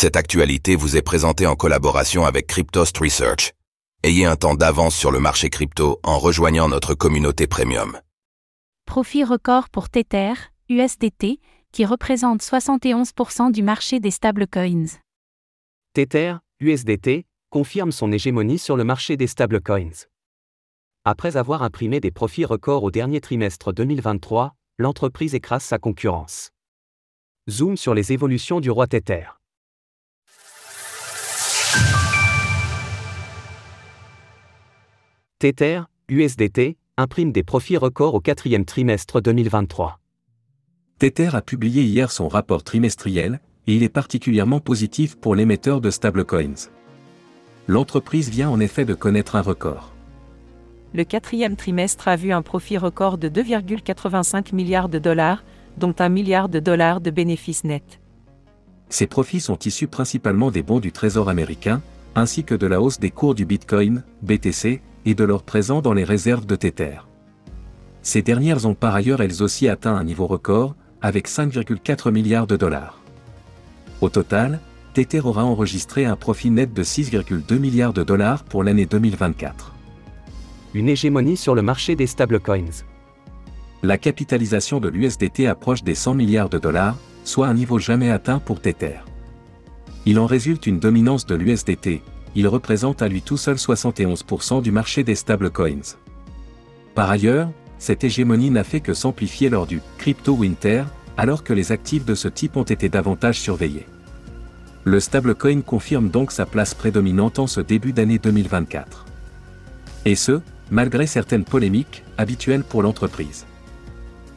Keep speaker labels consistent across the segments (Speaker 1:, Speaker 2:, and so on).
Speaker 1: Cette actualité vous est présentée en collaboration avec Cryptost Research. Ayez un temps d'avance sur le marché crypto en rejoignant notre communauté premium.
Speaker 2: Profit record pour Tether, USDT, qui représente 71% du marché des stablecoins.
Speaker 3: Tether, USDT, confirme son hégémonie sur le marché des stablecoins. Après avoir imprimé des profits records au dernier trimestre 2023, l'entreprise écrase sa concurrence. Zoom sur les évolutions du roi Tether. Tether, USDT, imprime des profits records au quatrième trimestre 2023.
Speaker 4: Tether a publié hier son rapport trimestriel, et il est particulièrement positif pour l'émetteur de stablecoins. L'entreprise vient en effet de connaître un record.
Speaker 5: Le quatrième trimestre a vu un profit record de 2,85 milliards de dollars, dont un milliard de dollars de bénéfices nets.
Speaker 4: Ces profits sont issus principalement des bons du Trésor américain, ainsi que de la hausse des cours du Bitcoin, BTC, et de leur présent dans les réserves de Tether. Ces dernières ont par ailleurs elles aussi atteint un niveau record, avec 5,4 milliards de dollars. Au total, Tether aura enregistré un profit net de 6,2 milliards de dollars pour l'année 2024.
Speaker 3: Une hégémonie sur le marché des stablecoins.
Speaker 4: La capitalisation de l'USDT approche des 100 milliards de dollars, soit un niveau jamais atteint pour Tether. Il en résulte une dominance de l'USDT, il représente à lui tout seul 71% du marché des stablecoins. Par ailleurs, cette hégémonie n'a fait que s'amplifier lors du Crypto Winter, alors que les actifs de ce type ont été davantage surveillés. Le stablecoin confirme donc sa place prédominante en ce début d'année 2024. Et ce, malgré certaines polémiques, habituelles pour l'entreprise.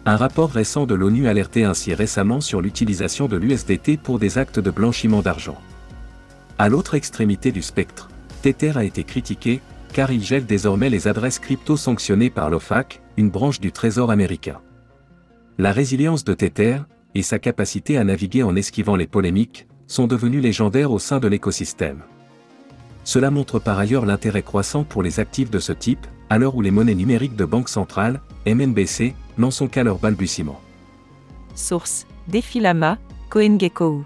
Speaker 4: Un rapport récent de l'ONU alertait ainsi récemment sur l'utilisation de l'USDT pour des actes de blanchiment d'argent. À l'autre extrémité du spectre, Tether a été critiqué, car il gèle désormais les adresses crypto sanctionnées par l'OFAC, une branche du Trésor américain. La résilience de Tether, et sa capacité à naviguer en esquivant les polémiques, sont devenus légendaires au sein de l'écosystème. Cela montre par ailleurs l'intérêt croissant pour les actifs de ce type, à l'heure où les monnaies numériques de banque centrale, MNBC, n'en sont qu'à leur balbutiement.
Speaker 5: Source Defilama, CoinGecko.